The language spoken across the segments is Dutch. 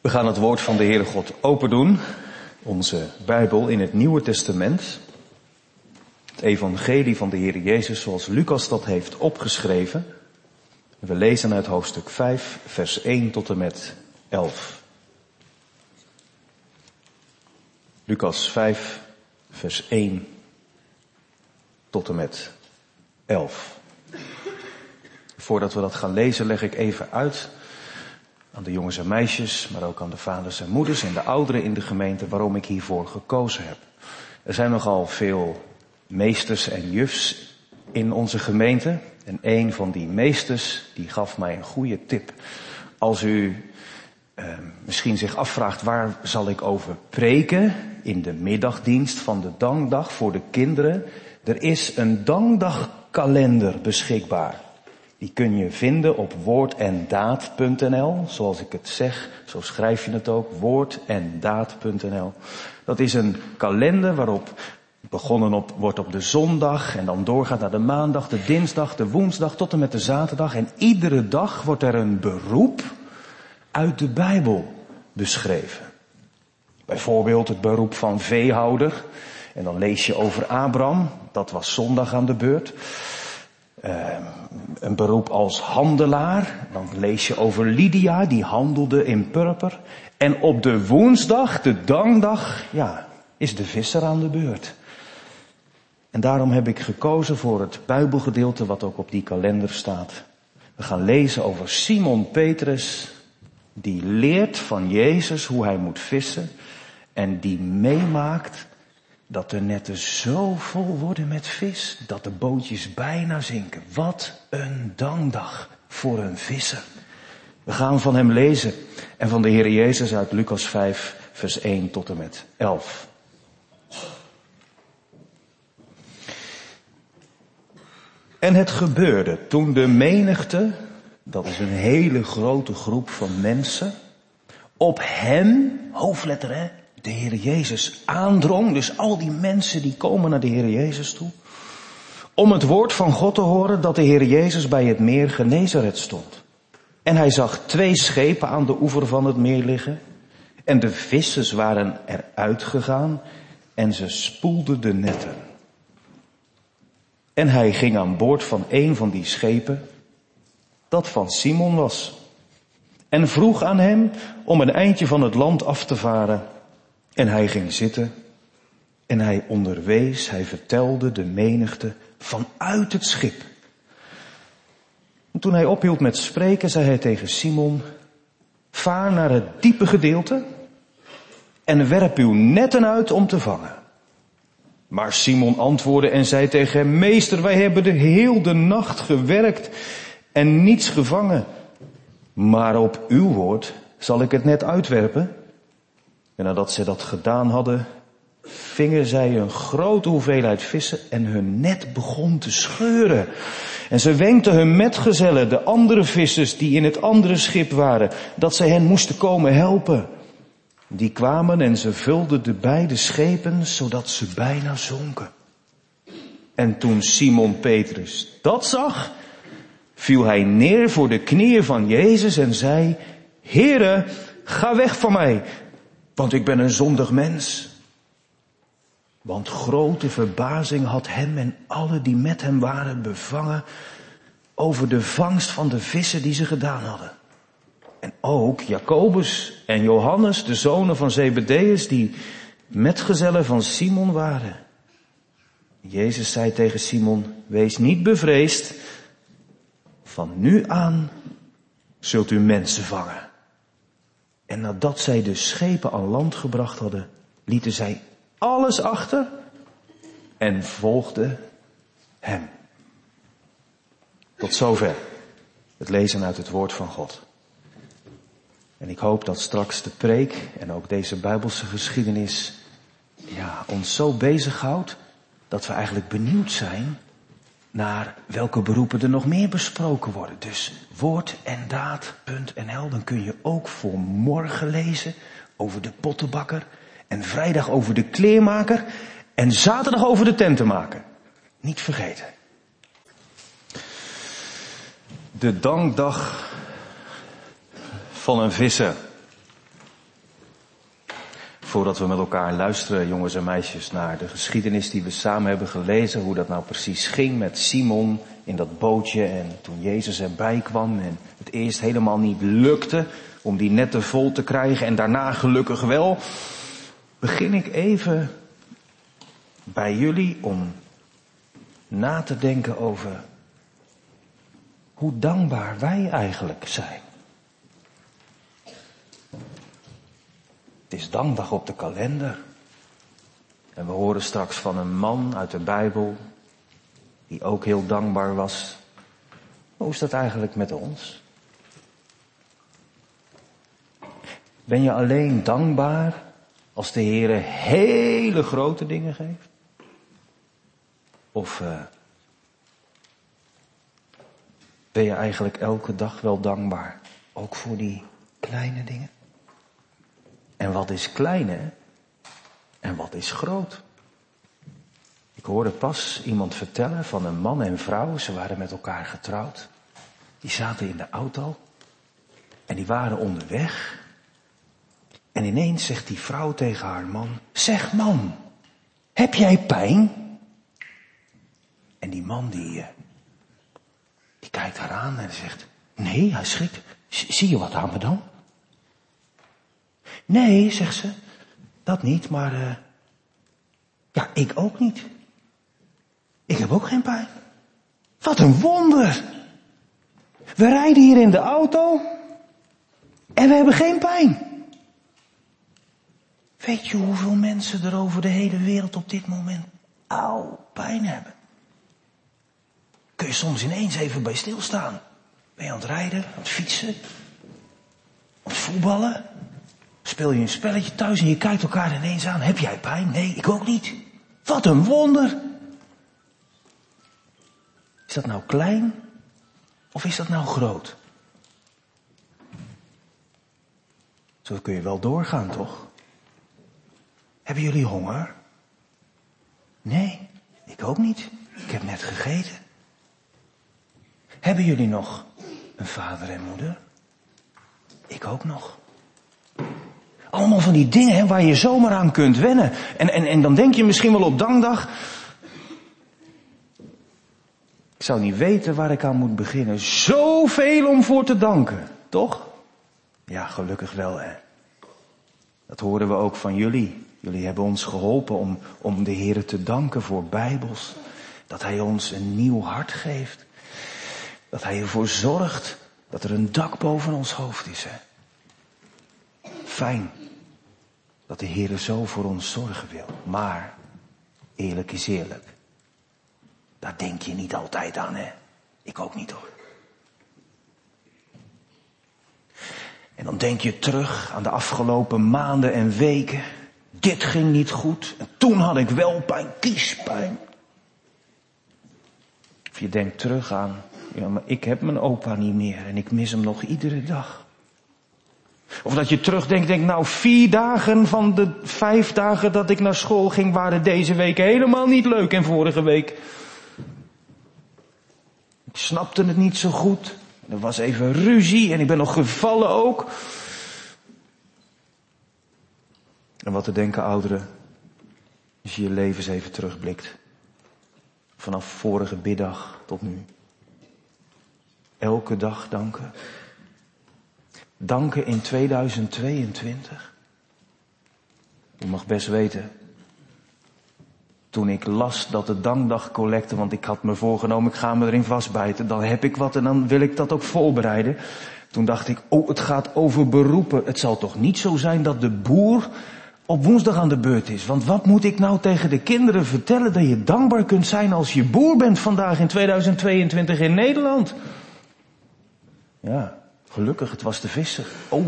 We gaan het woord van de Heere God open doen. Onze Bijbel in het Nieuwe Testament. Het evangelie van de Heer Jezus zoals Lucas dat heeft opgeschreven. We lezen uit hoofdstuk 5, vers 1 tot en met 11. Lucas 5, vers 1 tot en met 11. Voordat we dat gaan lezen leg ik even uit aan de jongens en meisjes, maar ook aan de vaders en moeders en de ouderen in de gemeente waarom ik hiervoor gekozen heb. Er zijn nogal veel meesters en jufs in onze gemeente en een van die meesters die gaf mij een goede tip. Als u eh, misschien zich afvraagt waar zal ik over preken in de middagdienst van de dankdag voor de kinderen. Er is een dankdagkalender beschikbaar. Die kun je vinden op woordendaad.nl. Zoals ik het zeg, zo schrijf je het ook. Woordendaad.nl. Dat is een kalender waarop begonnen op, wordt op de zondag en dan doorgaat naar de maandag, de dinsdag, de woensdag tot en met de zaterdag. En iedere dag wordt er een beroep uit de Bijbel beschreven. Bijvoorbeeld het beroep van veehouder. En dan lees je over Abraham. Dat was zondag aan de beurt. Uh, een beroep als handelaar. Dan lees je over Lydia, die handelde in purper. En op de woensdag, de dankdag, ja, is de visser aan de beurt. En daarom heb ik gekozen voor het Bijbelgedeelte wat ook op die kalender staat. We gaan lezen over Simon Petrus, die leert van Jezus hoe hij moet vissen en die meemaakt dat de netten zo vol worden met vis dat de bootjes bijna zinken. Wat een dankdag voor een visser. We gaan van hem lezen en van de Heer Jezus uit Lucas 5 vers 1 tot en met 11. En het gebeurde toen de menigte, dat is een hele grote groep van mensen, op hem, hoofdletter hè, de Heer Jezus aandrong, dus al die mensen die komen naar de Heer Jezus toe, om het woord van God te horen dat de Heer Jezus bij het meer Genezaret stond. En hij zag twee schepen aan de oever van het meer liggen, en de vissers waren eruit gegaan, en ze spoelden de netten. En hij ging aan boord van een van die schepen, dat van Simon was, en vroeg aan hem om een eindje van het land af te varen en hij ging zitten en hij onderwees, hij vertelde de menigte vanuit het schip. En toen hij ophield met spreken, zei hij tegen Simon, vaar naar het diepe gedeelte en werp uw netten uit om te vangen. Maar Simon antwoordde en zei tegen hem, meester, wij hebben de heel de nacht gewerkt en niets gevangen. Maar op uw woord zal ik het net uitwerpen. En nadat ze dat gedaan hadden, vingen zij een grote hoeveelheid vissen en hun net begon te scheuren. En ze wenkten hun metgezellen, de andere vissers die in het andere schip waren, dat zij hen moesten komen helpen. Die kwamen en ze vulden de beide schepen zodat ze bijna zonken. En toen Simon Petrus dat zag, viel hij neer voor de knieën van Jezus en zei, Heere, ga weg van mij, want ik ben een zondig mens. Want grote verbazing had hem en alle die met hem waren bevangen over de vangst van de vissen die ze gedaan hadden. En ook Jacobus en Johannes, de zonen van Zebedeus, die metgezellen van Simon waren. Jezus zei tegen Simon, wees niet bevreesd, van nu aan zult u mensen vangen. En nadat zij de schepen aan land gebracht hadden, lieten zij alles achter en volgden hem. Tot zover het lezen uit het woord van God. En ik hoop dat straks de preek en ook deze bijbelse geschiedenis ja, ons zo bezighoudt dat we eigenlijk benieuwd zijn naar welke beroepen er nog meer besproken worden. Dus woord en daad.nl, dan kun je ook voor morgen lezen over de pottenbakker en vrijdag over de kleermaker en zaterdag over de tentenmaker. Niet vergeten. De dankdag van een visser. Voordat we met elkaar luisteren, jongens en meisjes, naar de geschiedenis die we samen hebben gelezen, hoe dat nou precies ging met Simon in dat bootje en toen Jezus erbij kwam en het eerst helemaal niet lukte om die netten vol te krijgen en daarna gelukkig wel, begin ik even bij jullie om na te denken over hoe dankbaar wij eigenlijk zijn. Het is dankdag op de kalender. En we horen straks van een man uit de Bijbel die ook heel dankbaar was. hoe is dat eigenlijk met ons? Ben je alleen dankbaar als de Heer hele grote dingen geeft? Of uh, ben je eigenlijk elke dag wel dankbaar? Ook voor die kleine dingen? En wat is klein? En wat is groot? Ik hoorde pas iemand vertellen van een man en vrouw, ze waren met elkaar getrouwd. Die zaten in de auto en die waren onderweg. En ineens zegt die vrouw tegen haar man, zeg man, heb jij pijn? En die man die, eh, die kijkt haar aan en zegt, nee, hij schrikt. Zie je wat aan me dan? Nee, zegt ze, dat niet, maar uh, ja, ik ook niet. Ik heb ook geen pijn. Wat een wonder! We rijden hier in de auto en we hebben geen pijn. Weet je hoeveel mensen er over de hele wereld op dit moment au pijn hebben? Kun je soms ineens even bij stilstaan. Ben je aan het rijden, aan het fietsen, aan het voetballen? Speel je een spelletje thuis en je kijkt elkaar ineens aan. Heb jij pijn? Nee, ik ook niet. Wat een wonder. Is dat nou klein of is dat nou groot? Zo kun je wel doorgaan, toch? Hebben jullie honger? Nee, ik ook niet. Ik heb net gegeten. Hebben jullie nog een vader en moeder? Ik ook nog. Allemaal van die dingen hè, waar je zomaar aan kunt wennen. En, en, en dan denk je misschien wel op dankdag. Ik zou niet weten waar ik aan moet beginnen. Zoveel om voor te danken, toch? Ja, gelukkig wel hè. Dat horen we ook van jullie. Jullie hebben ons geholpen om, om de Heer te danken voor Bijbels. Dat Hij ons een nieuw hart geeft. Dat Hij ervoor zorgt dat er een dak boven ons hoofd is. Hè? Fijn dat de Heer zo voor ons zorgen wil. Maar, eerlijk is eerlijk. Daar denk je niet altijd aan, hè? Ik ook niet hoor. En dan denk je terug aan de afgelopen maanden en weken. Dit ging niet goed. En toen had ik wel pijn, kiespijn. Of je denkt terug aan, ja maar ik heb mijn opa niet meer en ik mis hem nog iedere dag. Of dat je terugdenkt, denk nou vier dagen van de vijf dagen dat ik naar school ging waren deze week helemaal niet leuk en vorige week. Ik snapte het niet zo goed. Er was even ruzie en ik ben nog gevallen ook. En wat te denken ouderen, als je je levens even terugblikt. Vanaf vorige middag tot nu. Elke dag danken. Danken in 2022. U mag best weten. Toen ik las dat de dankdag collecte, want ik had me voorgenomen, ik ga me erin vastbijten, dan heb ik wat en dan wil ik dat ook voorbereiden. Toen dacht ik, oh, het gaat over beroepen. Het zal toch niet zo zijn dat de boer op woensdag aan de beurt is. Want wat moet ik nou tegen de kinderen vertellen dat je dankbaar kunt zijn als je boer bent vandaag in 2022 in Nederland? Ja, gelukkig, het was de visser. Oh,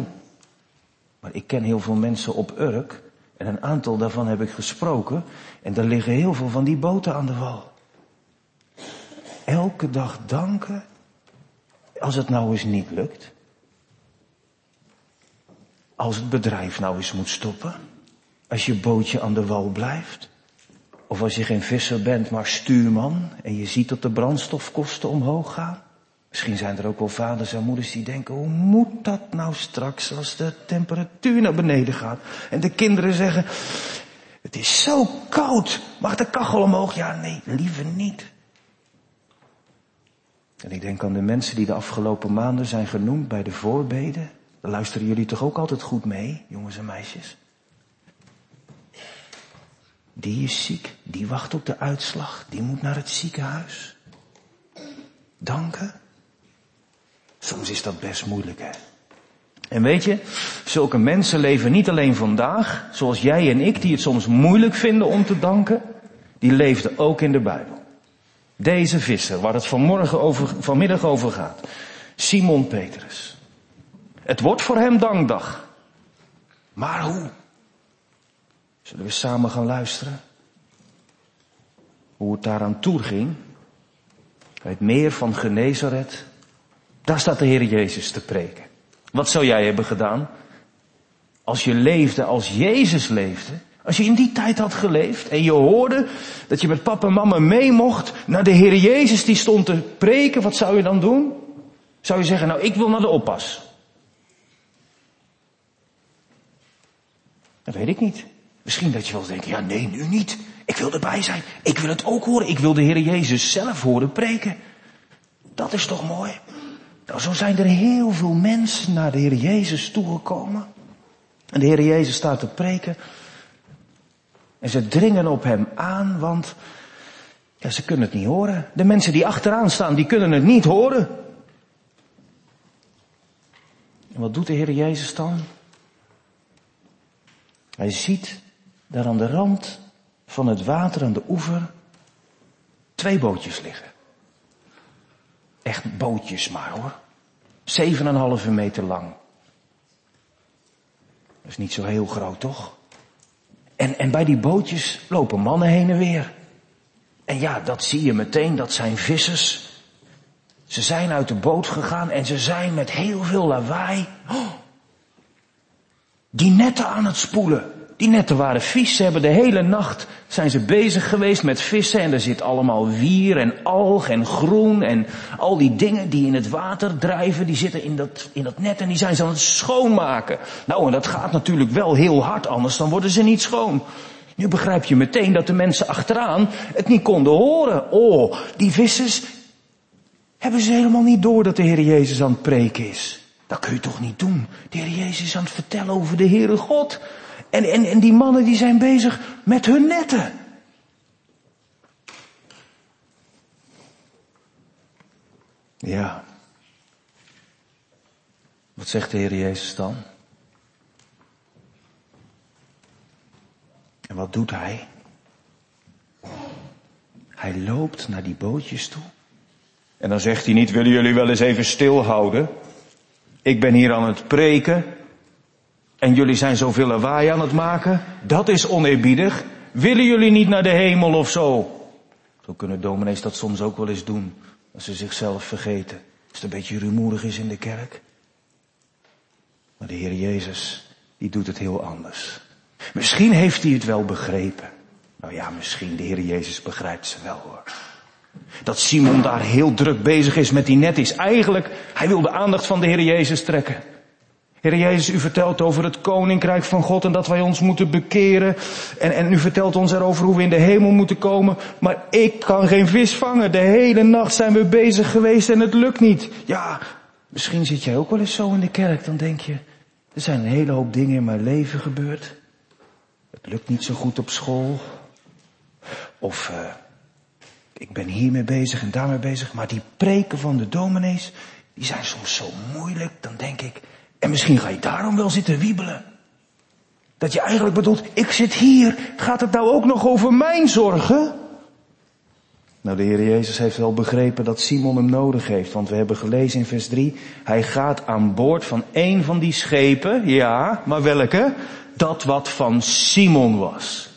maar ik ken heel veel mensen op Urk en een aantal daarvan heb ik gesproken en er liggen heel veel van die boten aan de wal. Elke dag danken als het nou eens niet lukt. Als het bedrijf nou eens moet stoppen. Als je bootje aan de wal blijft. Of als je geen visser bent, maar stuurman en je ziet dat de brandstofkosten omhoog gaan. Misschien zijn er ook wel vaders en moeders die denken, hoe moet dat nou straks als de temperatuur naar beneden gaat? En de kinderen zeggen, het is zo koud, mag de kachel omhoog? Ja, nee, liever niet. En ik denk aan de mensen die de afgelopen maanden zijn genoemd bij de voorbeden. Daar luisteren jullie toch ook altijd goed mee, jongens en meisjes? Die is ziek, die wacht op de uitslag, die moet naar het ziekenhuis. Danken? Soms is dat best moeilijk, hè? En weet je, zulke mensen leven niet alleen vandaag, zoals jij en ik, die het soms moeilijk vinden om te danken, die leefden ook in de Bijbel. Deze visser, waar het vanmorgen over, vanmiddag over gaat, Simon Petrus. Het wordt voor hem dankdag. Maar hoe? Zullen we samen gaan luisteren? Hoe het daaraan toe ging? Bij het meer van Genezaret. Daar staat de Heer Jezus te preken. Wat zou jij hebben gedaan? Als je leefde als Jezus leefde. Als je in die tijd had geleefd en je hoorde dat je met papa en mama mee mocht naar de Heer Jezus die stond te preken, wat zou je dan doen? Zou je zeggen, nou ik wil naar de oppas. Dat weet ik niet. Misschien dat je wel denkt, ja nee, nu niet. Ik wil erbij zijn. Ik wil het ook horen. Ik wil de Heer Jezus zelf horen preken. Dat is toch mooi? Nou, zo zijn er heel veel mensen naar de Heer Jezus toegekomen. En de Heer Jezus staat te preken. En ze dringen op hem aan, want ja, ze kunnen het niet horen. De mensen die achteraan staan, die kunnen het niet horen. En wat doet de Heer Jezus dan? Hij ziet daar aan de rand van het water aan de oever twee bootjes liggen. Echt bootjes maar hoor. Zeven en een halve meter lang. Dat is niet zo heel groot toch? En, en bij die bootjes lopen mannen heen en weer. En ja, dat zie je meteen, dat zijn vissers. Ze zijn uit de boot gegaan en ze zijn met heel veel lawaai oh, die netten aan het spoelen. Die netten waren vies. Ze hebben de hele nacht zijn ze bezig geweest met vissen en er zit allemaal wier en alg en groen en al die dingen die in het water drijven, die zitten in dat, in dat net en die zijn ze aan het schoonmaken. Nou, en dat gaat natuurlijk wel heel hard, anders dan worden ze niet schoon. Nu begrijp je meteen dat de mensen achteraan het niet konden horen. Oh, die vissers hebben ze helemaal niet door dat de Heer Jezus aan het preken is. Dat kun je toch niet doen? De Heer Jezus is aan het vertellen over de Heere God. En, en, en die mannen die zijn bezig met hun netten. Ja. Wat zegt de Heer Jezus dan? En wat doet hij? Hij loopt naar die bootjes toe. En dan zegt hij niet, willen jullie wel eens even stilhouden? Ik ben hier aan het preken. En jullie zijn zoveel lawaai aan het maken. Dat is oneerbiedig. Willen jullie niet naar de hemel of zo? Zo kunnen dominees dat soms ook wel eens doen. Als ze zichzelf vergeten. Als het een beetje rumoerig is in de kerk. Maar de Heer Jezus, die doet het heel anders. Misschien heeft hij het wel begrepen. Nou ja, misschien. De Heer Jezus begrijpt ze wel hoor. Dat Simon daar heel druk bezig is met die net is eigenlijk, hij wil de aandacht van de Heer Jezus trekken. Heer Jezus, u vertelt over het koninkrijk van God en dat wij ons moeten bekeren. En, en u vertelt ons erover hoe we in de hemel moeten komen. Maar ik kan geen vis vangen. De hele nacht zijn we bezig geweest en het lukt niet. Ja, misschien zit jij ook wel eens zo in de kerk. Dan denk je, er zijn een hele hoop dingen in mijn leven gebeurd. Het lukt niet zo goed op school. Of uh, ik ben hiermee bezig en daarmee bezig. Maar die preken van de dominees, die zijn soms zo moeilijk. Dan denk ik, en misschien ga je daarom wel zitten wiebelen. Dat je eigenlijk bedoelt, ik zit hier, gaat het nou ook nog over mijn zorgen? Nou, de Heer Jezus heeft wel begrepen dat Simon hem nodig heeft, want we hebben gelezen in vers 3, hij gaat aan boord van een van die schepen, ja, maar welke? Dat wat van Simon was.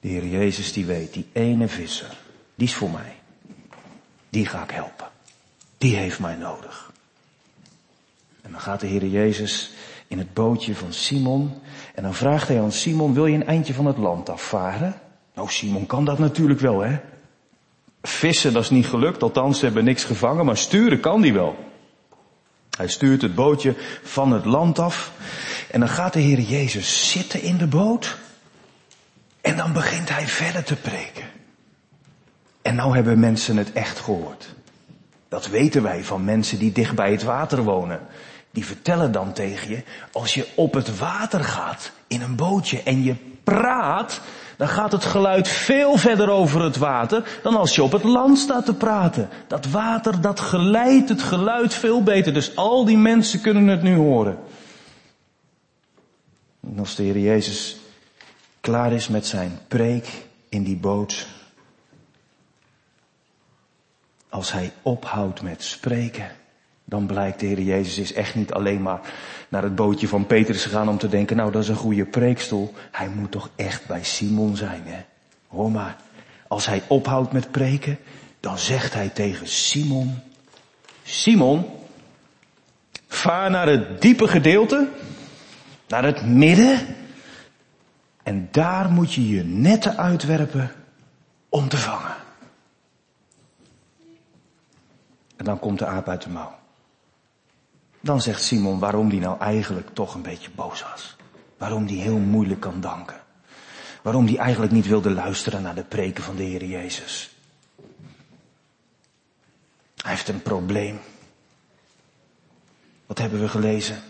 De Heer Jezus die weet, die ene visser, die is voor mij. Die ga ik helpen. Die heeft mij nodig. En dan gaat de Heer Jezus in het bootje van Simon. En dan vraagt hij aan Simon, wil je een eindje van het land afvaren? Nou, Simon kan dat natuurlijk wel, hè? Vissen, dat is niet gelukt, althans ze hebben niks gevangen, maar sturen kan die wel. Hij stuurt het bootje van het land af en dan gaat de Heer Jezus zitten in de boot en dan begint hij verder te preken. En nou hebben mensen het echt gehoord. Dat weten wij van mensen die dicht bij het water wonen. Die vertellen dan tegen je, als je op het water gaat in een bootje en je praat, dan gaat het geluid veel verder over het water dan als je op het land staat te praten. Dat water, dat geleidt het geluid veel beter. Dus al die mensen kunnen het nu horen. En als de Heer Jezus klaar is met zijn preek in die boot, als hij ophoudt met spreken, dan blijkt de Heer Jezus is echt niet alleen maar naar het bootje van Petrus gegaan om te denken, nou dat is een goede preekstoel. Hij moet toch echt bij Simon zijn, hè? Hoor maar, als hij ophoudt met preken, dan zegt hij tegen Simon, Simon, vaar naar het diepe gedeelte, naar het midden, en daar moet je je netten uitwerpen om te vangen. En dan komt de aap uit de mouw. Dan zegt Simon waarom die nou eigenlijk toch een beetje boos was. Waarom die heel moeilijk kan danken. Waarom die eigenlijk niet wilde luisteren naar de preken van de Heer Jezus. Hij heeft een probleem. Wat hebben we gelezen?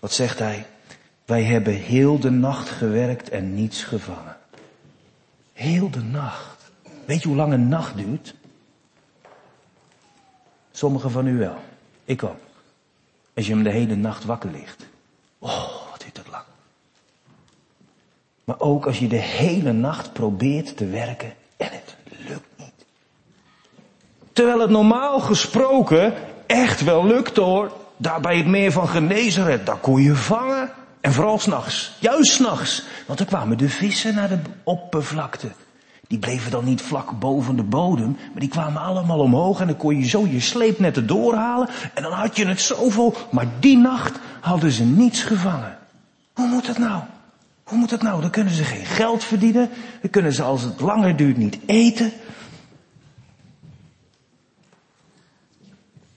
Wat zegt hij? Wij hebben heel de nacht gewerkt en niets gevangen. Heel de nacht. Weet je hoe lang een nacht duurt? Sommigen van u wel. Ik ook. Als je hem de hele nacht wakker ligt. Oh, wat duurt dat lang. Maar ook als je de hele nacht probeert te werken en het lukt niet. Terwijl het normaal gesproken echt wel lukt hoor. Daar bij het meer van Genezeret, daar kon je vangen. En vooral s'nachts. Juist s'nachts. Want er kwamen de vissen naar de oppervlakte. Die bleven dan niet vlak boven de bodem, maar die kwamen allemaal omhoog en dan kon je zo je sleepnetten doorhalen en dan had je het zoveel. Maar die nacht hadden ze niets gevangen. Hoe moet dat nou? Hoe moet dat nou? Dan kunnen ze geen geld verdienen. Dan kunnen ze als het langer duurt niet eten.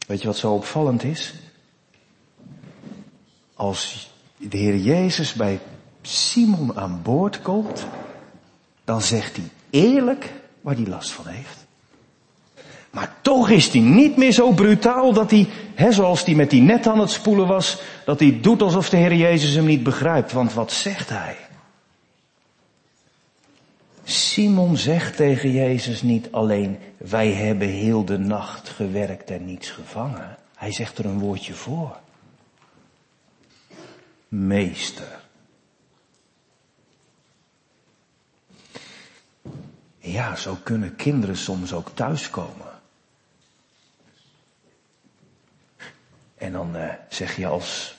Weet je wat zo opvallend is? Als de Heer Jezus bij Simon aan boord komt, dan zegt hij eerlijk waar hij last van heeft. Maar toch is hij niet meer zo brutaal dat hij, hè, zoals hij met die net aan het spoelen was, dat hij doet alsof de Heer Jezus hem niet begrijpt. Want wat zegt hij? Simon zegt tegen Jezus niet alleen, wij hebben heel de nacht gewerkt en niets gevangen. Hij zegt er een woordje voor. Meester. Ja, zo kunnen kinderen soms ook thuiskomen. En dan uh, zeg je als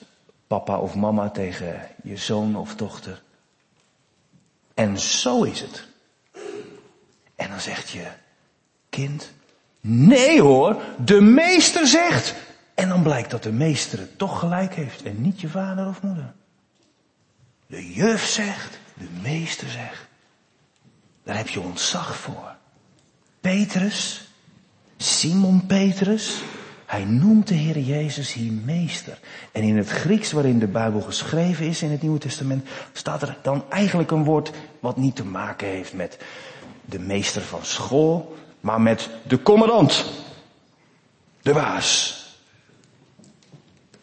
papa of mama tegen je zoon of dochter. En zo is het. En dan zegt je kind, nee hoor, de meester zegt. En dan blijkt dat de meester het toch gelijk heeft en niet je vader of moeder. De juf zegt, de meester zegt. Daar heb je ontzag voor. Petrus, Simon Petrus, hij noemt de Heer Jezus hier meester. En in het Grieks waarin de Bijbel geschreven is in het Nieuwe Testament, staat er dan eigenlijk een woord wat niet te maken heeft met de meester van school, maar met de commandant. De baas.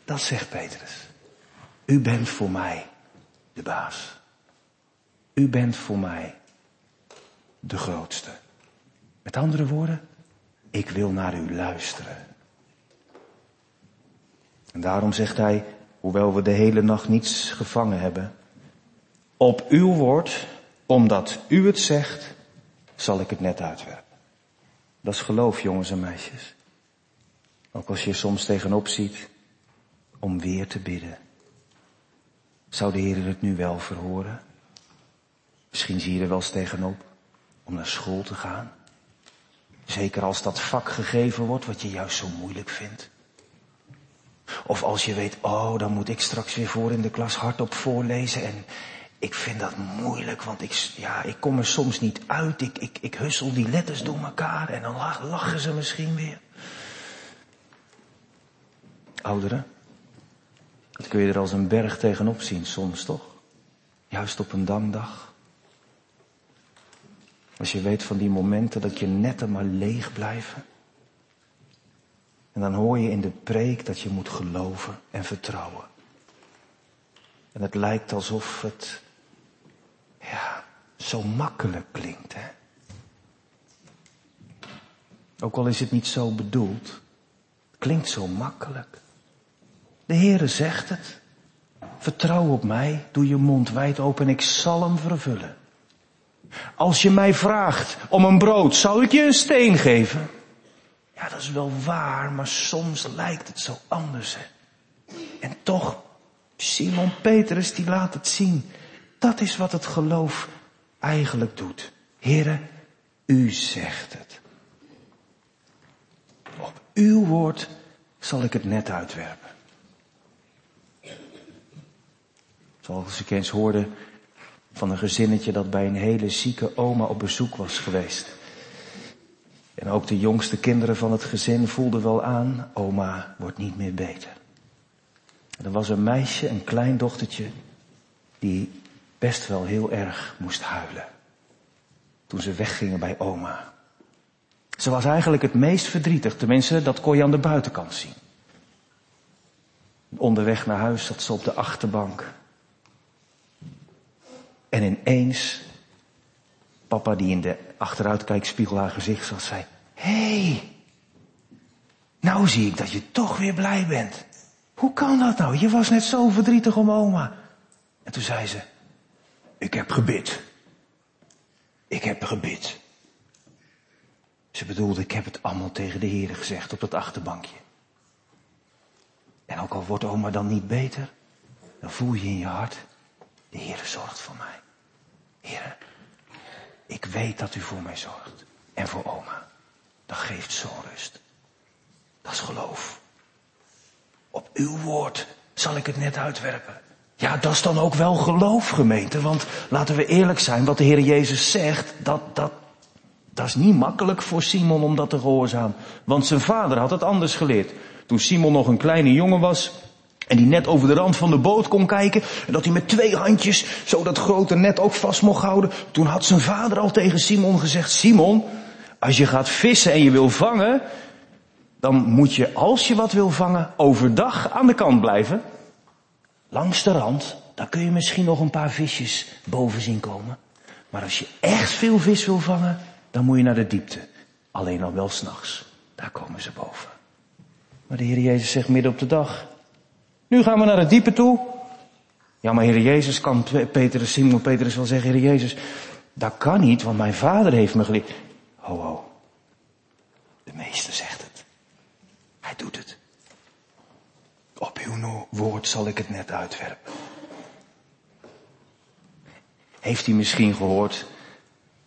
Dat zegt Petrus. U bent voor mij de baas. U bent voor mij de grootste. Met andere woorden, ik wil naar u luisteren. En daarom zegt hij, hoewel we de hele nacht niets gevangen hebben, op uw woord, omdat u het zegt, zal ik het net uitwerpen. Dat is geloof, jongens en meisjes. Ook als je soms tegenop ziet om weer te bidden. Zou de Heer het nu wel verhoren? Misschien zie je er wel eens tegenop om naar school te gaan. Zeker als dat vak gegeven wordt wat je juist zo moeilijk vindt. Of als je weet, oh, dan moet ik straks weer voor in de klas hardop voorlezen en ik vind dat moeilijk, want ik, ja, ik kom er soms niet uit. Ik, ik, ik hussel die letters door elkaar en dan lachen ze misschien weer. Ouderen, dat kun je er als een berg tegenop zien soms, toch? Juist op een dangdag. Als je weet van die momenten dat je netten maar leeg blijven. En dan hoor je in de preek dat je moet geloven en vertrouwen. En het lijkt alsof het, ja, zo makkelijk klinkt, hè. Ook al is het niet zo bedoeld, het klinkt zo makkelijk. De Heere zegt het. Vertrouw op mij, doe je mond wijd open, ik zal hem vervullen. Als je mij vraagt om een brood, zou ik je een steen geven? Ja, dat is wel waar, maar soms lijkt het zo anders. En toch, Simon Petrus die laat het zien. Dat is wat het geloof eigenlijk doet. Here, u zegt het. Op uw woord zal ik het net uitwerpen. Zoals ik eens hoorde van een gezinnetje dat bij een hele zieke oma op bezoek was geweest. En ook de jongste kinderen van het gezin voelden wel aan, oma wordt niet meer beter. Er was een meisje, een klein dochtertje, die best wel heel erg moest huilen. Toen ze weggingen bij oma. Ze was eigenlijk het meest verdrietig, tenminste dat kon je aan de buitenkant zien. Onderweg naar huis zat ze op de achterbank en ineens, papa die in de achteruitkijkspiegel haar gezicht zag, zei, hé, hey, nou zie ik dat je toch weer blij bent. Hoe kan dat nou? Je was net zo verdrietig om oma. En toen zei ze, ik heb gebid. Ik heb gebid. Ze bedoelde, ik heb het allemaal tegen de heren gezegd op dat achterbankje. En ook al wordt oma dan niet beter, dan voel je in je hart, de Heer zorgt voor mij. Heer, ik weet dat u voor mij zorgt. En voor oma. Dat geeft zo'n rust. Dat is geloof. Op uw woord zal ik het net uitwerpen. Ja, dat is dan ook wel geloof, gemeente. Want laten we eerlijk zijn, wat de Heer Jezus zegt, dat, dat, dat is niet makkelijk voor Simon om dat te gehoorzamen. Want zijn vader had het anders geleerd. Toen Simon nog een kleine jongen was, en die net over de rand van de boot kon kijken. En dat hij met twee handjes zo dat grote net ook vast mocht houden. Toen had zijn vader al tegen Simon gezegd, Simon, als je gaat vissen en je wil vangen, dan moet je, als je wat wil vangen, overdag aan de kant blijven. Langs de rand, dan kun je misschien nog een paar visjes boven zien komen. Maar als je echt veel vis wil vangen, dan moet je naar de diepte. Alleen al wel s'nachts. Daar komen ze boven. Maar de Heer Jezus zegt midden op de dag, nu gaan we naar het diepe toe. Ja, maar Heer Jezus kan Petrus, Simon Petrus wel zeggen, Heer Jezus, dat kan niet, want mijn vader heeft me geleerd. Ho, ho. De meester zegt het. Hij doet het. Op uw woord zal ik het net uitwerpen. Heeft u misschien gehoord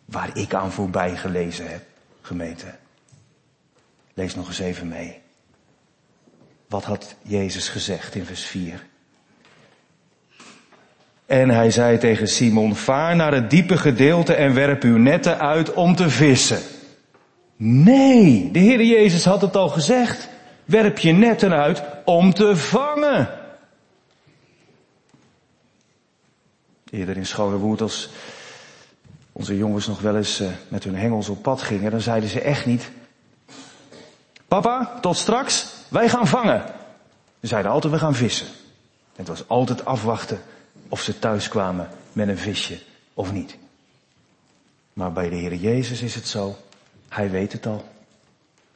waar ik aan voorbij gelezen heb, gemeente? Lees nog eens even mee. Wat had Jezus gezegd in vers 4? En hij zei tegen Simon, vaar naar het diepe gedeelte en werp uw netten uit om te vissen. Nee, de Heer Jezus had het al gezegd. Werp je netten uit om te vangen. Eerder in Scholenwoerd als onze jongens nog wel eens eh, met hun hengels op pad gingen, dan zeiden ze echt niet, papa, tot straks, wij gaan vangen. Ze zeiden altijd, we gaan vissen. Het was altijd afwachten of ze thuis kwamen met een visje of niet. Maar bij de Heer Jezus is het zo, hij weet het al.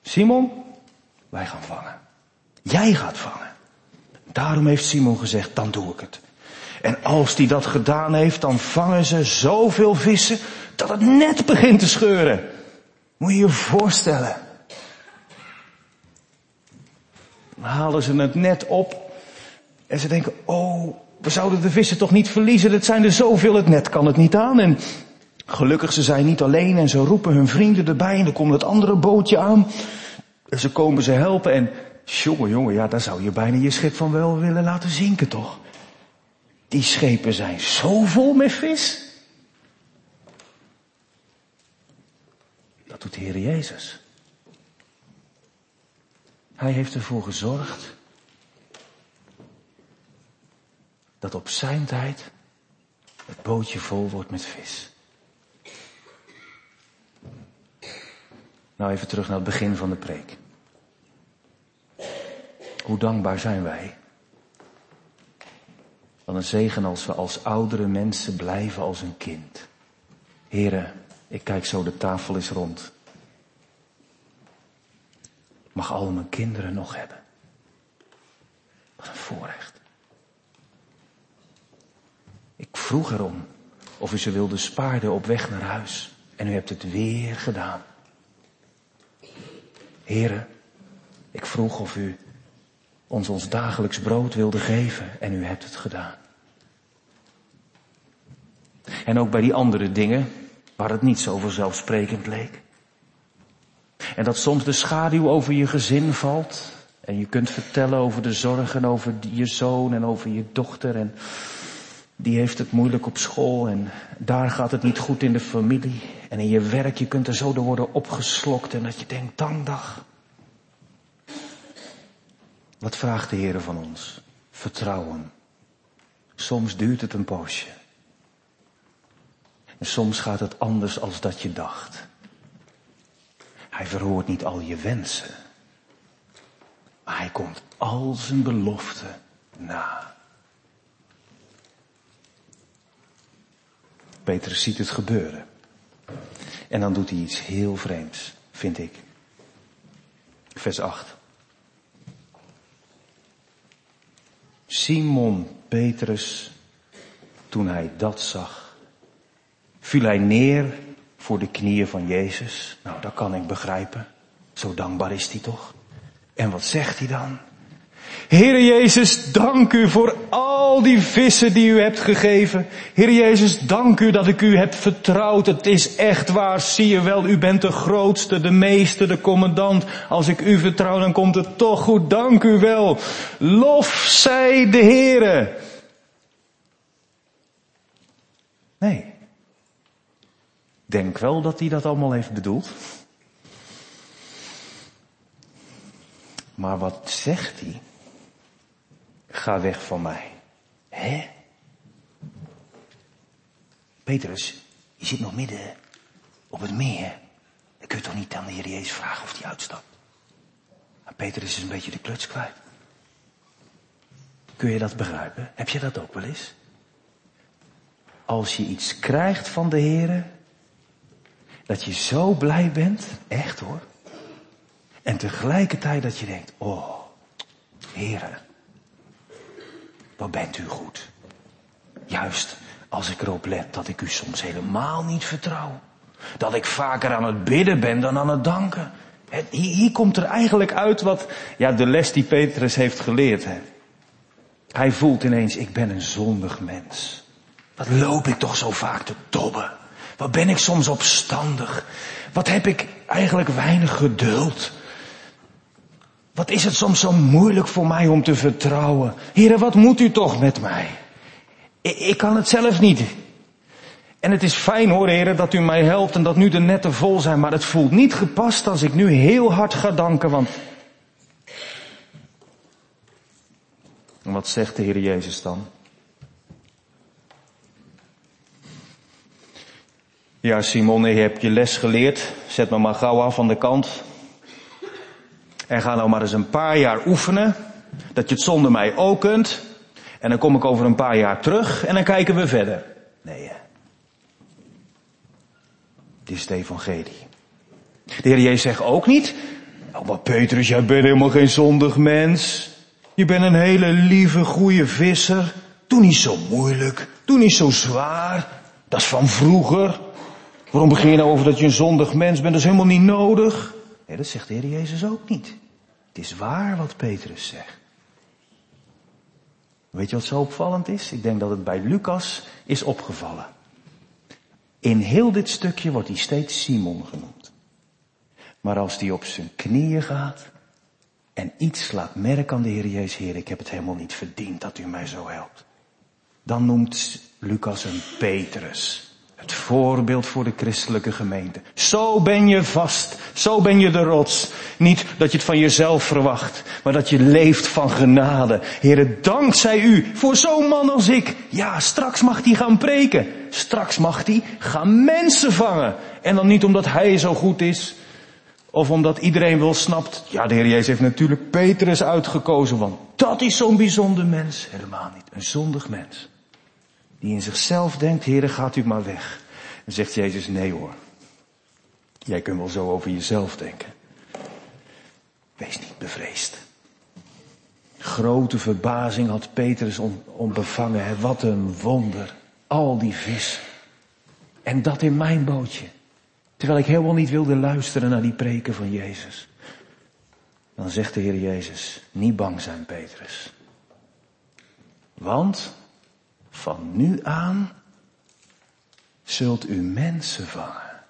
Simon, wij gaan vangen. Jij gaat vangen. Daarom heeft Simon gezegd, dan doe ik het. En als hij dat gedaan heeft, dan vangen ze zoveel vissen dat het net begint te scheuren. Moet je je voorstellen. Dan halen ze het net op. En ze denken, oh, we zouden de vissen toch niet verliezen. Het zijn er zoveel, het net kan het niet aan. En gelukkig, ze zijn niet alleen en ze roepen hun vrienden erbij. En dan komt het andere bootje aan. En ze komen ze helpen en, jongen, jongen, ja, daar zou je bijna je schip van wel willen laten zinken, toch? Die schepen zijn zo vol met vis. Dat doet de Heer Jezus. Hij heeft ervoor gezorgd dat op zijn tijd het bootje vol wordt met vis. Nou even terug naar het begin van de preek. Hoe dankbaar zijn wij? Wat een zegen als we als oudere mensen blijven als een kind. Heren, ik kijk zo de tafel eens rond. Mag al mijn kinderen nog hebben. Wat een voorrecht. Ik vroeg erom of u ze wilde spaarden op weg naar huis. En u hebt het weer gedaan. Heren, ik vroeg of u ons ons dagelijks brood wilde geven en u hebt het gedaan. En ook bij die andere dingen, waar het niet zo vanzelfsprekend leek. En dat soms de schaduw over je gezin valt. En je kunt vertellen over de zorgen over je zoon en over je dochter. En die heeft het moeilijk op school en daar gaat het niet goed in de familie. En in je werk, je kunt er zo door worden opgeslokt en dat je denkt, dag. Wat vraagt de Heer van ons? Vertrouwen. Soms duurt het een poosje. En soms gaat het anders als dat je dacht. Hij verhoort niet al je wensen. Maar hij komt al zijn beloften na. Petrus ziet het gebeuren. En dan doet hij iets heel vreemds, vind ik. Vers 8. Simon Petrus, toen hij dat zag, viel hij neer voor de knieën van Jezus. Nou, dat kan ik begrijpen. Zo dankbaar is hij toch? En wat zegt hij dan? Heere Jezus, dank u voor al die vissen die u hebt gegeven. Heer Jezus, dank u dat ik u heb vertrouwd. Het is echt waar, zie je wel, u bent de grootste, de meeste, de commandant. Als ik u vertrouw, dan komt het toch goed. Dank u wel. Lof zij de Heere. Nee. Denk wel dat hij dat allemaal heeft bedoeld. Maar wat zegt hij? Ga weg van mij. Hè? Petrus, je zit nog midden op het meer. Dan kun je toch niet aan de Heer Jezus vragen of hij uitstapt. Maar Petrus is een beetje de kluts kwijt. Kun je dat begrijpen? Heb je dat ook wel eens? Als je iets krijgt van de Heer, dat je zo blij bent, echt hoor. En tegelijkertijd dat je denkt, oh, Heer, wat bent u goed. Juist als ik erop let dat ik u soms helemaal niet vertrouw. Dat ik vaker aan het bidden ben dan aan het danken. Hier komt er eigenlijk uit wat, ja, de les die Petrus heeft geleerd. Hè. Hij voelt ineens, ik ben een zondig mens. Wat loop ik toch zo vaak te dobben? Wat ben ik soms opstandig? Wat heb ik eigenlijk weinig geduld? Wat is het soms zo moeilijk voor mij om te vertrouwen? Heren, wat moet u toch met mij? Ik, kan het zelf niet. En het is fijn hoor, heren, dat u mij helpt en dat nu de netten vol zijn, maar het voelt niet gepast als ik nu heel hard ga danken, want... En wat zegt de Heer Jezus dan? Ja, Simon, je hebt je les geleerd. Zet me maar gauw af van de kant. En ga nou maar eens een paar jaar oefenen. Dat je het zonder mij ook kunt. En dan kom ik over een paar jaar terug en dan kijken we verder. Nee. Dit is het evangelie. De Heer Jezus zegt ook niet, oh maar Petrus, jij bent helemaal geen zondig mens. Je bent een hele lieve, goede visser. Doe niet zo moeilijk. Doe niet zo zwaar. Dat is van vroeger. Waarom begin je nou over dat je een zondig mens bent? Dat is helemaal niet nodig. Nee, dat zegt de Heer Jezus ook niet. Het is waar wat Petrus zegt. Weet je wat zo opvallend is? Ik denk dat het bij Lucas is opgevallen. In heel dit stukje wordt hij steeds Simon genoemd. Maar als hij op zijn knieën gaat en iets laat merken aan de Heer Jezus, Heer, ik heb het helemaal niet verdiend dat u mij zo helpt. dan noemt Lucas hem Petrus. Het voorbeeld voor de christelijke gemeente. Zo ben je vast. Zo ben je de rots. Niet dat je het van jezelf verwacht, maar dat je leeft van genade. Heren, dankzij u voor zo'n man als ik. Ja, straks mag hij gaan preken. Straks mag hij gaan mensen vangen. En dan niet omdat hij zo goed is, of omdat iedereen wel snapt, ja, de Heer Jezus heeft natuurlijk Petrus uitgekozen, want dat is zo'n bijzonder mens. Helemaal niet. Een zondig mens. Die in zichzelf denkt, Heer, gaat u maar weg. En zegt Jezus, nee hoor. Jij kunt wel zo over jezelf denken. Wees niet bevreesd. Grote verbazing had Petrus om, om bevangen. Wat een wonder. Al die vis. En dat in mijn bootje. Terwijl ik helemaal niet wilde luisteren naar die preken van Jezus. Dan zegt de Heer Jezus, niet bang zijn Petrus. Want van nu aan zult u mensen vangen.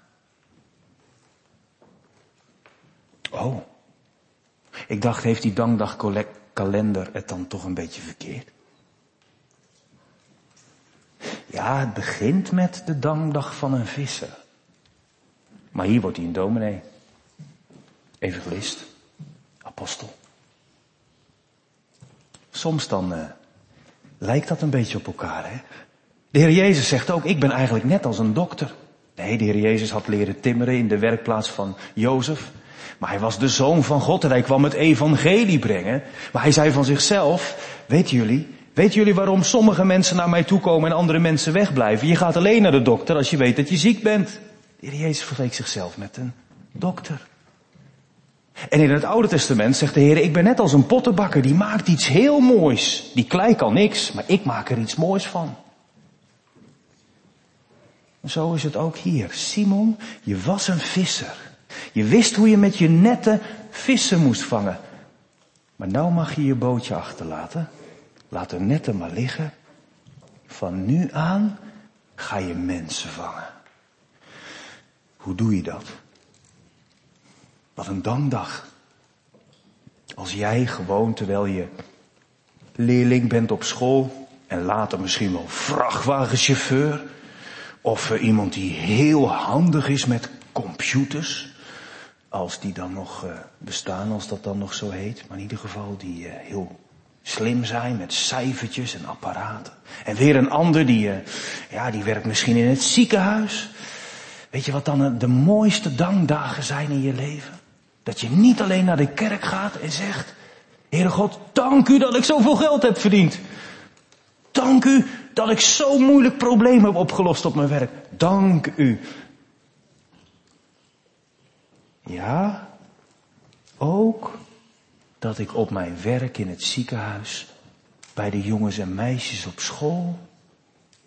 Oh, ik dacht, heeft die dankdagkalender het dan toch een beetje verkeerd? Ja, het begint met de dankdag van een visser. Maar hier wordt hij een dominee. Evangelist. Apostel. Soms dan uh, lijkt dat een beetje op elkaar, hè? De Heer Jezus zegt ook, ik ben eigenlijk net als een dokter. Nee, de Heer Jezus had leren timmeren in de werkplaats van Jozef. Maar hij was de zoon van God en hij kwam het evangelie brengen. Maar hij zei van zichzelf, weten jullie, weten jullie waarom sommige mensen naar mij toe komen en andere mensen wegblijven? Je gaat alleen naar de dokter als je weet dat je ziek bent. De Heer Jezus vergeleek zichzelf met een dokter. En in het Oude Testament zegt de Heer, ik ben net als een pottenbakker, die maakt iets heel moois. Die klei kan niks, maar ik maak er iets moois van. Zo is het ook hier. Simon, je was een visser. Je wist hoe je met je netten vissen moest vangen. Maar nou mag je je bootje achterlaten. Laat de netten maar liggen. Van nu aan ga je mensen vangen. Hoe doe je dat? Wat een dankdag. Als jij gewoon terwijl je leerling bent op school en later misschien wel vrachtwagenchauffeur of iemand die heel handig is met computers, als die dan nog uh, bestaan, als dat dan nog zo heet, maar in ieder geval die uh, heel slim zijn met cijfertjes en apparaten. En weer een ander die, ja, die werkt misschien in het ziekenhuis. Weet je wat dan de mooiste dankdagen zijn in je leven? Dat je niet alleen naar de kerk gaat en zegt, Heere God, dank u dat ik zoveel geld heb verdiend. Dank u dat ik zo'n moeilijk probleem heb opgelost op mijn werk. Dank u. Ja, ook dat ik op mijn werk in het ziekenhuis, bij de jongens en meisjes op school,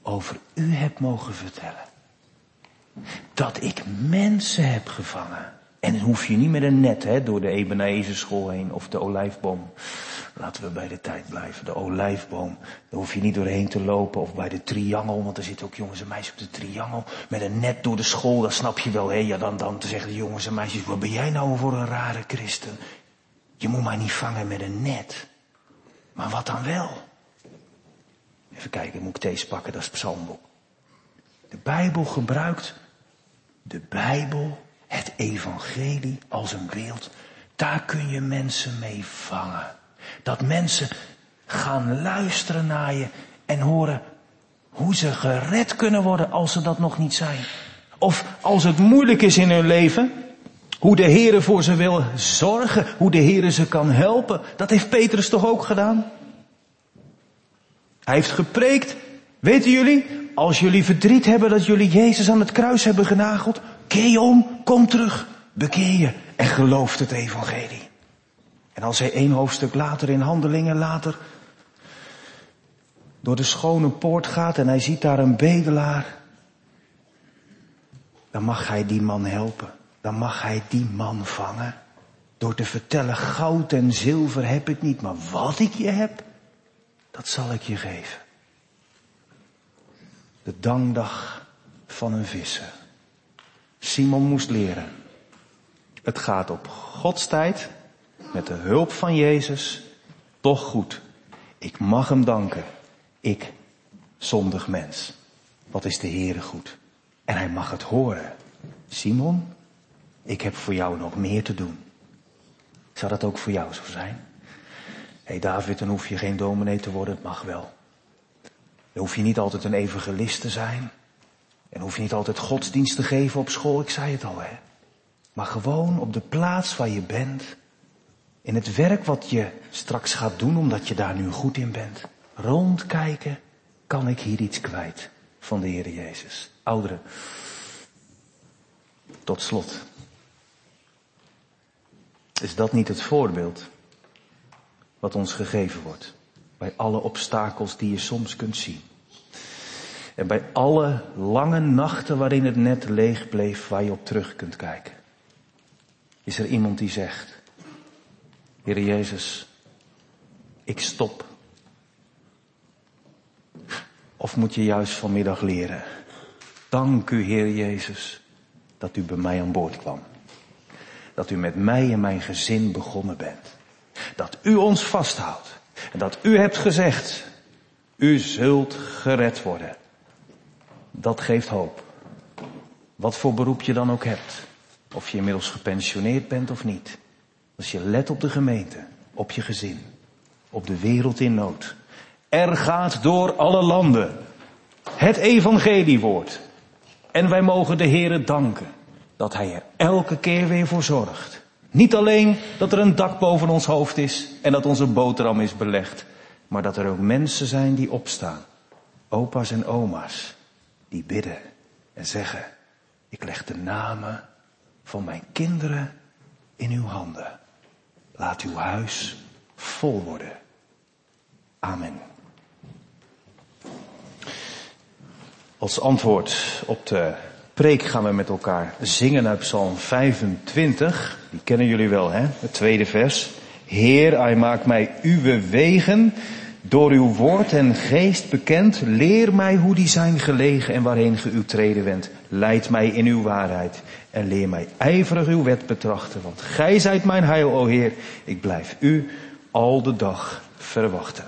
over u heb mogen vertellen. Dat ik mensen heb gevangen. En dan hoef je niet met een net hè, door de Ebenezer school heen of de olijfboom. Laten we bij de tijd blijven. De olijfboom. Daar hoef je niet doorheen te lopen. Of bij de triangel. Want er zitten ook jongens en meisjes op de triangel. Met een net door de school. Dan snap je wel. Hé, ja, dan, dan te zeggen de jongens en meisjes. Wat ben jij nou voor een rare christen? Je moet mij niet vangen met een net. Maar wat dan wel? Even kijken, moet ik deze pakken? Dat is psalmboek. De Bijbel gebruikt de Bijbel, het evangelie als een beeld. Daar kun je mensen mee vangen. Dat mensen gaan luisteren naar je en horen hoe ze gered kunnen worden als ze dat nog niet zijn. Of als het moeilijk is in hun leven, hoe de Heere voor ze wil zorgen, hoe de Heere ze kan helpen. Dat heeft Petrus toch ook gedaan? Hij heeft gepreekt. Weten jullie, als jullie verdriet hebben dat jullie Jezus aan het kruis hebben genageld, keer om, kom terug, bekeer je en geloof het evangelie. En als hij één hoofdstuk later in handelingen later door de schone poort gaat en hij ziet daar een bedelaar, dan mag hij die man helpen. Dan mag hij die man vangen. Door te vertellen, goud en zilver heb ik niet, maar wat ik je heb, dat zal ik je geven de dankdag van een visser. Simon moest leren. Het gaat op Gods tijd, met de hulp van Jezus, toch goed. Ik mag hem danken. Ik zondig mens. Wat is de Heere goed? En hij mag het horen. Simon, ik heb voor jou nog meer te doen. Zou dat ook voor jou zo zijn? Hé hey David, dan hoef je geen dominee te worden, het mag wel. Dan hoef je niet altijd een evangelist te zijn. En hoef je niet altijd godsdienst te geven op school, ik zei het al hè. Maar gewoon op de plaats waar je bent, in het werk wat je straks gaat doen omdat je daar nu goed in bent. Rondkijken, kan ik hier iets kwijt van de Heer Jezus. Ouderen, tot slot. Is dat niet het voorbeeld wat ons gegeven wordt? Bij alle obstakels die je soms kunt zien. En bij alle lange nachten waarin het net leeg bleef waar je op terug kunt kijken. Is er iemand die zegt, Heer Jezus, ik stop. Of moet je juist vanmiddag leren, dank u Heer Jezus dat u bij mij aan boord kwam. Dat u met mij en mijn gezin begonnen bent. Dat u ons vasthoudt. En dat u hebt gezegd, u zult gered worden. Dat geeft hoop. Wat voor beroep je dan ook hebt. Of je inmiddels gepensioneerd bent of niet. Als je let op de gemeente, op je gezin, op de wereld in nood. Er gaat door alle landen het evangeliewoord. En wij mogen de Heere danken dat Hij er elke keer weer voor zorgt. Niet alleen dat er een dak boven ons hoofd is en dat onze boterham is belegd, maar dat er ook mensen zijn die opstaan. Opa's en oma's die bidden en zeggen, ik leg de namen van mijn kinderen in uw handen. Laat uw huis vol worden. Amen. Als antwoord op de preek gaan we met elkaar zingen uit Psalm 25. Die kennen jullie wel, hè? Het tweede vers. Heer, hij maakt mij uw wegen door uw woord en geest bekend. Leer mij hoe die zijn gelegen en waarheen ge uw treden wendt. Leid mij in uw waarheid en leer mij ijverig uw wet betrachten. Want gij zijt mijn heil, o Heer. Ik blijf u al de dag verwachten.